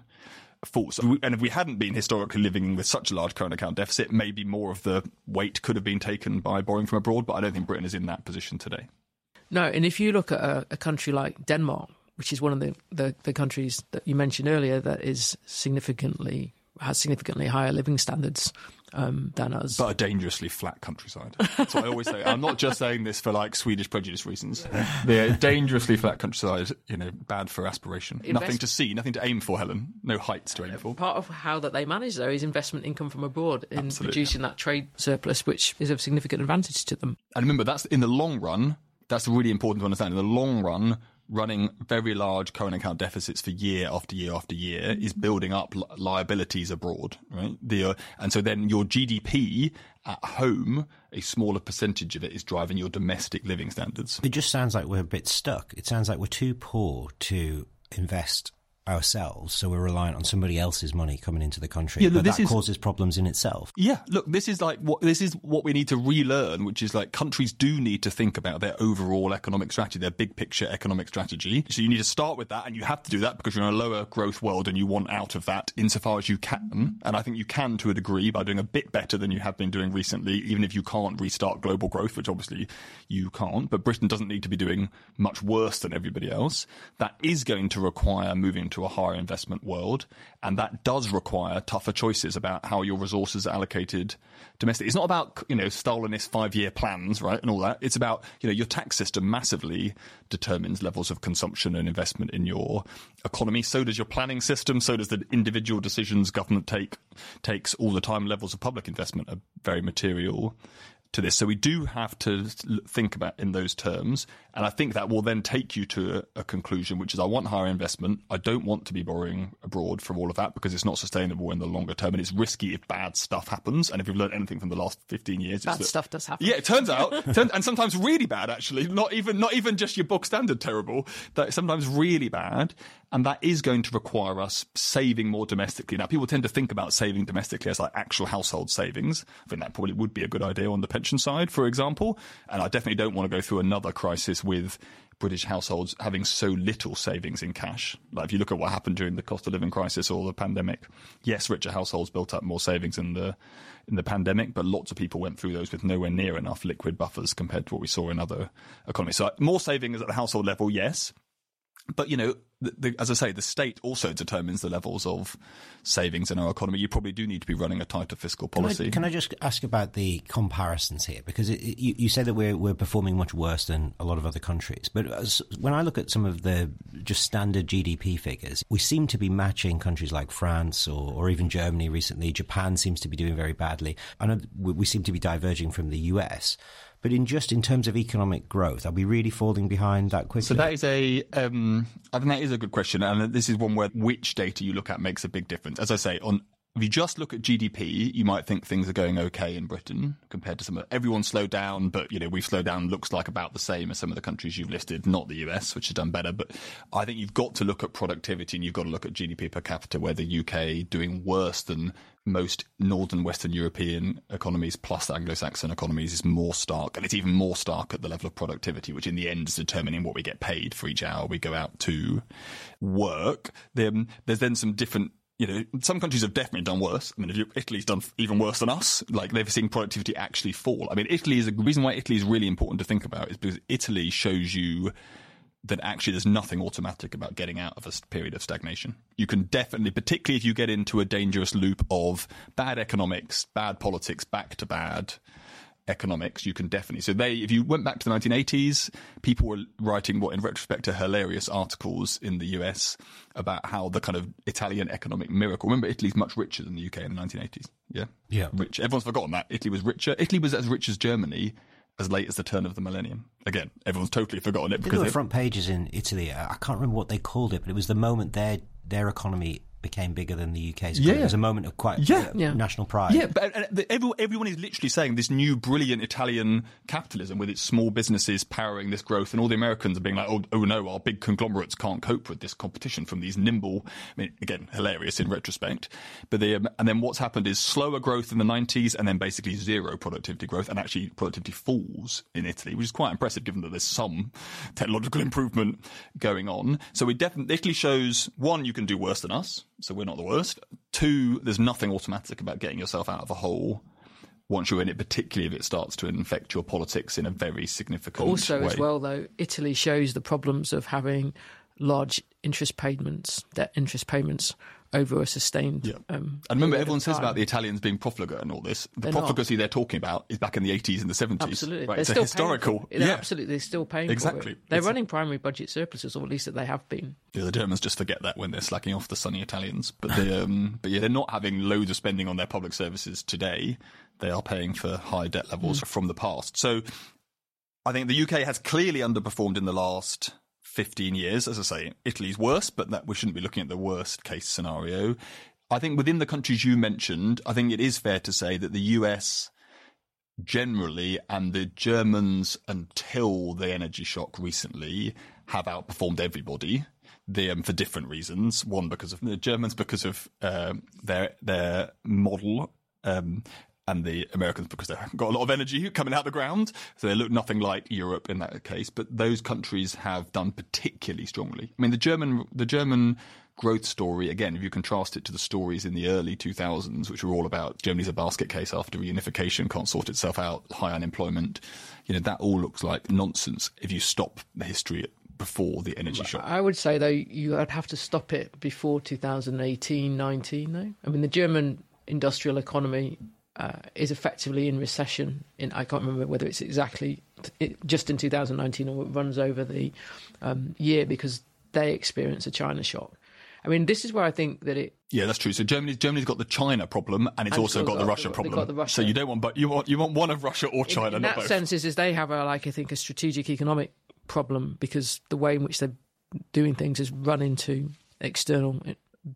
false. And if we hadn't been historically living with such a large current account deficit, maybe more of the weight could have been taken by borrowing from abroad. But I don't think Britain is in that position today. No, and if you look at a, a country like Denmark, which is one of the, the, the countries that you mentioned earlier that is significantly has significantly higher living standards um, than us. But a dangerously flat countryside. That's what I always say. I'm not just saying this for like Swedish prejudice reasons. The dangerously flat countryside, you know, bad for aspiration. Invest- nothing to see, nothing to aim for, Helen. No heights to aim for. Part of how that they manage, though, is investment income from abroad in Absolutely. producing that trade surplus, which is of significant advantage to them. And remember, that's in the long run. That's really important to understand. In the long run, running very large current account deficits for year after year after year is building up li- liabilities abroad, right? The, uh, and so then your GDP at home, a smaller percentage of it is driving your domestic living standards. It just sounds like we're a bit stuck. It sounds like we're too poor to invest ourselves, so we're reliant on somebody else's money coming into the country. Yeah, look, but that is, causes problems in itself. Yeah, look, this is like what this is what we need to relearn, which is like countries do need to think about their overall economic strategy, their big picture economic strategy. So you need to start with that, and you have to do that because you're in a lower growth world and you want out of that insofar as you can. And I think you can to a degree by doing a bit better than you have been doing recently, even if you can't restart global growth, which obviously you can't. But Britain doesn't need to be doing much worse than everybody else. That is going to require moving to a higher investment world. And that does require tougher choices about how your resources are allocated domestically. It's not about, you know, Stalinist five year plans, right? And all that. It's about, you know, your tax system massively determines levels of consumption and investment in your economy. So does your planning system. So does the individual decisions government take, takes all the time. Levels of public investment are very material to this. So we do have to think about in those terms. And I think that will then take you to a, a, conclusion, which is I want higher investment. I don't want to be borrowing abroad from all of that because it's not sustainable in the longer term and it's risky if bad stuff happens. And if you've learned anything from the last 15 years, it's bad stuff does happen. Yeah, it turns out, and sometimes really bad actually, not even, not even just your book standard terrible, that sometimes really bad. And that is going to require us saving more domestically. Now, people tend to think about saving domestically as like actual household savings. I think that probably would be a good idea on the pension side, for example. And I definitely don't want to go through another crisis with British households having so little savings in cash. Like if you look at what happened during the cost of living crisis or the pandemic, yes, richer households built up more savings in the in the pandemic, but lots of people went through those with nowhere near enough liquid buffers compared to what we saw in other economies. So more savings at the household level, yes, but you know, the, the, as I say, the state also determines the levels of savings in our economy. You probably do need to be running a tighter fiscal policy. Can I, can I just ask about the comparisons here? Because it, you, you, say that we're we're performing much worse than a lot of other countries, but uh, as, when I look at some of the just standard GDP figures, we seem to be matching countries like France or, or even Germany recently. Japan seems to be doing very badly. I know we, we seem to be diverging from the US. But in just in terms of economic growth, are we really falling behind that quickly? So that is a, um, I think that is a good question, and this is one where which data you look at makes a big difference. As I say, on if you just look at GDP, you might think things are going okay in Britain compared to some of everyone's slowed down, but you know we've slowed down. Looks like about the same as some of the countries you've listed, not the US, which has done better. But I think you've got to look at productivity and you've got to look at GDP per capita, where the UK doing worse than most northern Western European economies plus Anglo-Saxon economies is more stark, and it's even more stark at the level of productivity, which in the end is determining what we get paid for each hour we go out to work. Then there's then some different you know, some countries have definitely done worse. I mean, Italy's done even worse than us. Like they've seen productivity actually fall. I mean, Italy is a reason why Italy is really important to think about is because Italy shows you that actually there's nothing automatic about getting out of a period of stagnation. You can definitely, particularly if you get into a dangerous loop of bad economics, bad politics, back to bad, economics, you can definitely. So they, if you went back to the 1980s, people were writing what, in retrospect, are hilarious articles in the US about how the kind of Italian economic miracle. Remember, Italy's much richer than the UK in the 1980s. Yeah, yeah, rich. Everyone's forgotten that Italy was richer. Italy was as rich as Germany as late as the turn of the millennium. Again, everyone's totally forgotten it because were front pages in Italy. I can't remember what they called it, but it was the moment their their economy became bigger than the UK's. Yeah. It was a moment of quite yeah. Uh, yeah. national pride. Yeah, but everyone, everyone is literally saying this new brilliant Italian capitalism with its small businesses powering this growth, and all the Americans are being like, oh, oh no, our big conglomerates can't cope with this competition from these nimble, I mean, again, hilarious in retrospect. But the, um, and then what's happened is slower growth in the 90s and then basically zero productivity growth, and actually productivity falls in Italy, which is quite impressive given that there's some technological improvement going on. So we definitely, Italy shows, one, you can do worse than us so we're not the worst. Two, there's nothing automatic about getting yourself out of a hole once you're in it, particularly if it starts to infect your politics in a very significant also, way. Also, as well, though, Italy shows the problems of having large interest payments, debt interest payments over a sustained. Yeah. Um, and remember, everyone says about the Italians being profligate and all this. The they're profligacy not. they're talking about is back in the 80s and the 70s. Absolutely, right? they're it's still historical. Yeah, absolutely, they're still paying. Exactly, they're it's running primary budget surpluses, or at least that they have been. Yeah, the Germans just forget that when they're slacking off the sunny Italians. But they, um, but yeah, they're not having loads of spending on their public services today. They are paying for high debt levels mm. from the past. So, I think the UK has clearly underperformed in the last 15 years. As I say, Italy's worse, but that we shouldn't be looking at the worst case scenario. I think within the countries you mentioned, I think it is fair to say that the US generally and the Germans until the energy shock recently have outperformed everybody. The, um, for different reasons. One because of the Germans because of uh, their their model, um, and the Americans because they've got a lot of energy coming out of the ground. So they look nothing like Europe in that case. But those countries have done particularly strongly. I mean, the German the German growth story, again, if you contrast it to the stories in the early 2000s, which were all about Germany's a basket case after reunification, can't sort itself out, high unemployment, you know, that all looks like nonsense if you stop the history before the energy shock. I would say, though, you would have to stop it before 2018, 19, though. I mean, the German industrial economy uh, is effectively in recession. In I can't remember whether it's exactly it, just in 2019 or it runs over the um, year because they experience a China shock. I mean, this is where I think that it. Yeah, that's true. So Germany's Germany's got the China problem, and it's and also got, got, the Russia problem. Got the Russia. So you don't want, but you want you want one of Russia or China. In, in that both. sense, is, is they have a like I think a strategic economic problem because the way in which they're doing things is run into external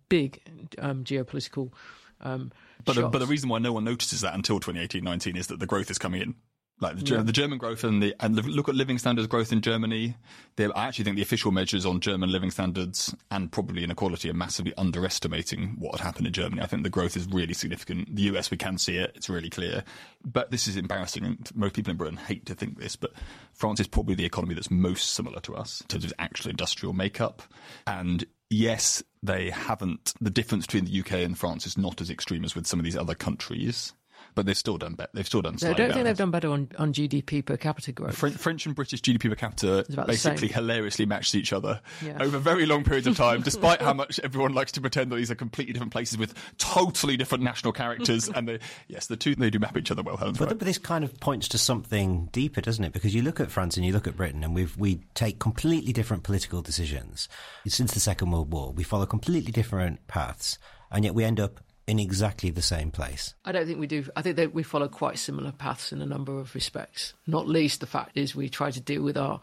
big um, geopolitical. Um, but the, but the reason why no one notices that until 2018-19 is that the growth is coming in like the, yeah. the, German growth and the and look at living standards growth in Germany. I actually think the official measures on German living standards and probably inequality are massively underestimating what had happened in Germany. I think the growth is really significant. The US, we can see it; it's really clear. But this is embarrassing. Most people in Britain hate to think this, but France is probably the economy that's most similar to us in terms of its actual industrial makeup. And yes, they haven't. The difference between the UK and France is not as extreme as with some of these other countries but they've still done better. They've still done. I don't better. think they've done better on, on GDP per capita growth. French, French and British GDP per capita basically hilariously matched each other yeah. over very long periods of time, despite how much everyone likes to pretend that these are completely different places with totally different national characters. and they, yes, the two they do map each other well. Helen's but, right. but this kind of points to something deeper, doesn't it? Because you look at France and you look at Britain, and we we take completely different political decisions since the Second World War. We follow completely different paths, and yet we end up in exactly the same place? I don't think we do. I think that we follow quite similar paths in a number of respects. Not least the fact is we try to deal with our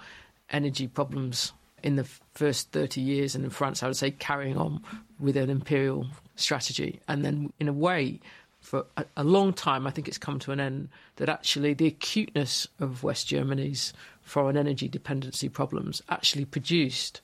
energy problems in the first 30 years, and in France, I would say carrying on with an imperial strategy. And then, in a way, for a, a long time, I think it's come to an end that actually the acuteness of West Germany's foreign energy dependency problems actually produced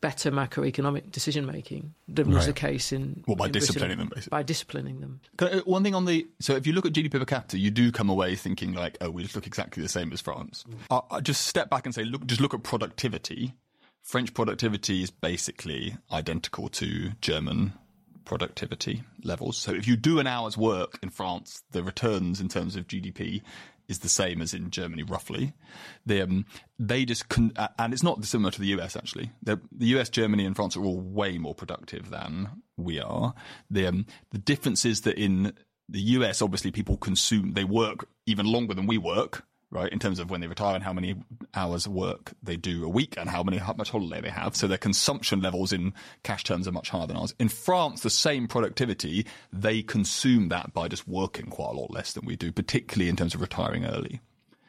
better macroeconomic decision making than right. was the case in well by in disciplining Britain, them basically by disciplining them. Uh, one thing on the so if you look at GDP per capita, you do come away thinking like, oh, we just look exactly the same as France. Mm. I, I just step back and say, look, just look at productivity. French productivity is basically identical to German productivity levels. So if you do an hour's work in France, the returns in terms of GDP is the same as in Germany, roughly. They, um, they just, con- and it's not dissimilar to the US actually. They're, the US, Germany, and France are all way more productive than we are. The, um, the difference is that in the US, obviously, people consume, they work even longer than we work right? In terms of when they retire and how many hours of work they do a week and how many how much holiday they have. So their consumption levels in cash terms are much higher than ours. In France, the same productivity, they consume that by just working quite a lot less than we do, particularly in terms of retiring early.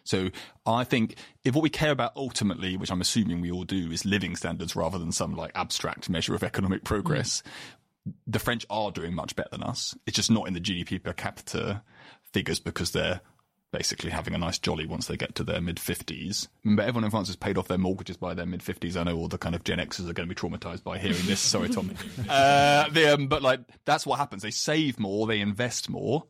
So I think if what we care about ultimately, which I'm assuming we all do, is living standards rather than some like abstract measure of economic progress, mm. the French are doing much better than us. It's just not in the GDP per capita figures because they're basically having a nice jolly once they get to their mid 50s. Remember, everyone in France has paid off their mortgages by their mid 50s. I know all the kind of Gen Xers are going to be traumatized by hearing this. Sorry, Tommy. uh, the, um, but like, that's what happens. They save more, they invest more,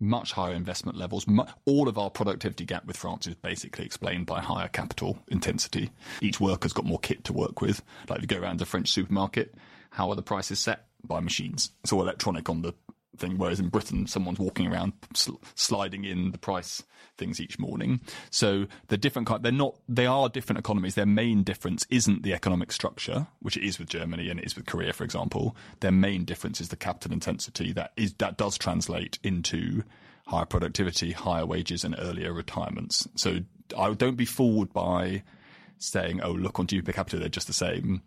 much higher investment levels. all of our productivity gap with France is basically explained by higher capital intensity. Each worker's got more kit to work with. Like if you go around a French supermarket, how are the prices set? By machines. It's all electronic on the thing, whereas in Britain, someone's walking around sl- sliding in the price things each morning. So they're different. They're not. They are different economies. Their main difference isn't the economic structure, which it is with Germany and it is with Korea, for example. Their main difference is the capital intensity. That is that does translate into higher productivity, higher wages, and earlier retirements. So I don't be fooled by saying, "Oh, look on GDP per capita, they're just the same."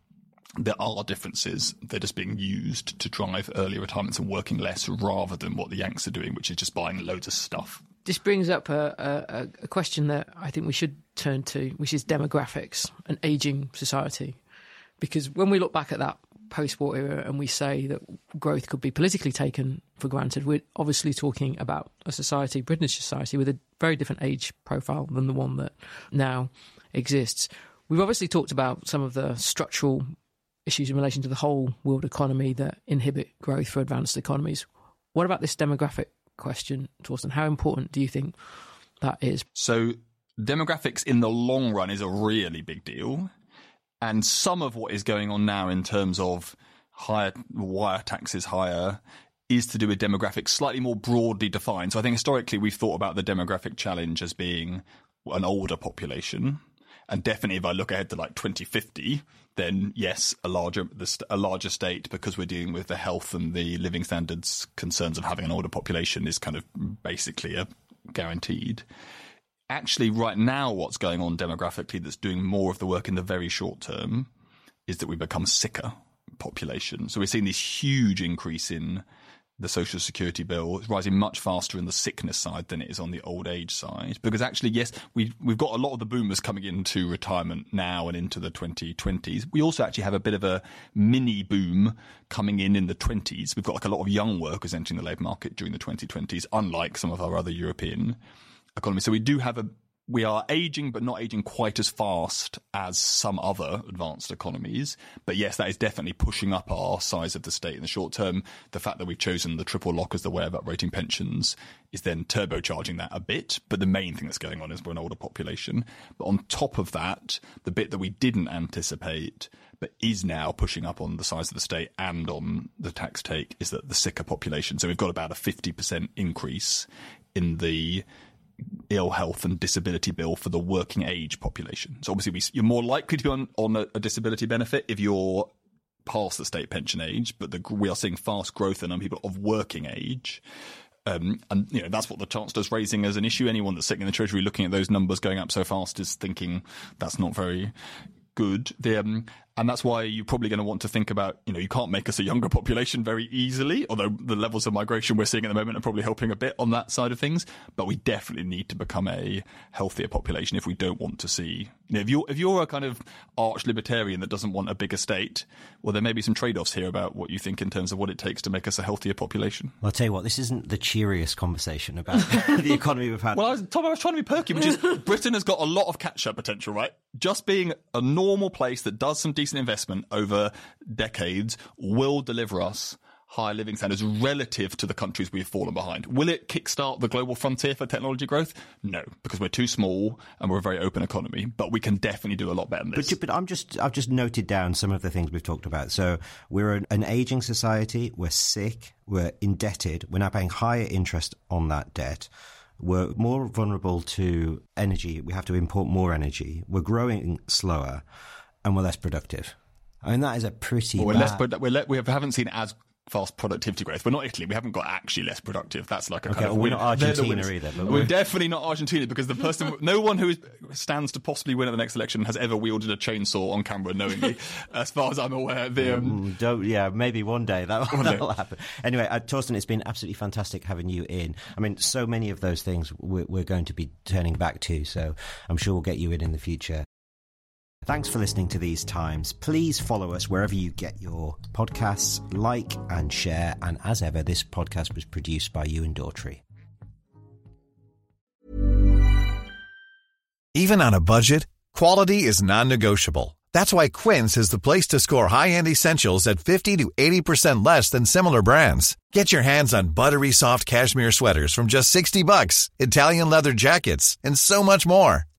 There are differences. They're just being used to drive early retirements and working less rather than what the Yanks are doing, which is just buying loads of stuff. This brings up a, a, a question that I think we should turn to, which is demographics and aging society. Because when we look back at that post war era and we say that growth could be politically taken for granted, we're obviously talking about a society, British society, with a very different age profile than the one that now exists. We've obviously talked about some of the structural issues in relation to the whole world economy that inhibit growth for advanced economies. What about this demographic question, Torsten? How important do you think that is? So, demographics in the long run is a really big deal. And some of what is going on now in terms of higher wire taxes higher is to do with demographics slightly more broadly defined. So I think historically we've thought about the demographic challenge as being an older population. And definitely if I look ahead to like 2050, then yes, a larger a larger state because we're dealing with the health and the living standards concerns of having an older population is kind of basically a guaranteed. Actually, right now, what's going on demographically that's doing more of the work in the very short term is that we become sicker population. So we're seeing this huge increase in the social security bill is rising much faster in the sickness side than it is on the old age side. Because actually, yes, we, we've got a lot of the boomers coming into retirement now and into the 2020s. We also actually have a bit of a mini boom coming in in the 20s. We've got like a lot of young workers entering the labour market during the 2020s, unlike some of our other European economies. So we do have a we are aging, but not aging quite as fast as some other advanced economies. But yes, that is definitely pushing up our size of the state in the short term. The fact that we've chosen the triple lock as the way of uprating pensions is then turbocharging that a bit. But the main thing that's going on is we're an older population. But on top of that, the bit that we didn't anticipate, but is now pushing up on the size of the state and on the tax take is that the sicker population. So we've got about a 50% increase in the ill health and disability bill for the working age population. So obviously, we, you're more likely to be on, on a, a, disability benefit if you're past the state pension age, but the, we are seeing fast growth in people of working age. Um, and you know that's what the chancellor's raising as an issue. Anyone that's sitting in the treasury looking at those numbers going up so fast is thinking that's not very good. The, um, and that's why you're probably going to want to think about, you know, you can't make us a younger population very easily, although the levels of migration we're seeing at the moment are probably helping a bit on that side of things. But we definitely need to become a healthier population if we don't want to see, you know, if you're, if you're a kind of arch libertarian that doesn't want a bigger state, well, there may be some trade offs here about what you think in terms of what it takes to make us a healthier population. Well, I'll tell you what, this isn't the cheeriest conversation about the economy we've had. Well, I was, Tom, I was trying to be perky, which is Britain has got a lot of catch up potential, right? Just being a normal place that does some decent investment over decades will deliver us higher living standards relative to the countries we've fallen behind. Will it kickstart the global frontier for technology growth? No, because we're too small and we're a very open economy. But we can definitely do a lot better than this. But, but I'm just I've just noted down some of the things we've talked about. So we're an, an aging society. We're sick. We're indebted. We're now paying higher interest on that debt. We're more vulnerable to energy. We have to import more energy. We're growing slower, and we're less productive. I mean, that is a pretty. Well, we're less. We're le- we haven't seen as fast productivity growth. We're not Italy. We haven't got actually less productive. That's like a okay, kind of. We're not Argentina either. But we're, we're, definitely not Argentina because the person, no one who is, stands to possibly win at the next election has ever wielded a chainsaw on camera knowingly, as far as I'm aware. The, um, mm, don't, yeah, maybe one day that will happen. Anyway, uh, Torsten, it's been absolutely fantastic having you in. I mean, so many of those things we're, we're going to be turning back to, so I'm sure we'll get you in in the future. Thanks for listening to These Times. Please follow us wherever you get your podcasts, like and share. And as ever, this podcast was produced by you and Daughtry. Even on a budget, quality is non negotiable. That's why Quince is the place to score high end essentials at 50 to 80% less than similar brands. Get your hands on buttery soft cashmere sweaters from just 60 bucks, Italian leather jackets, and so much more.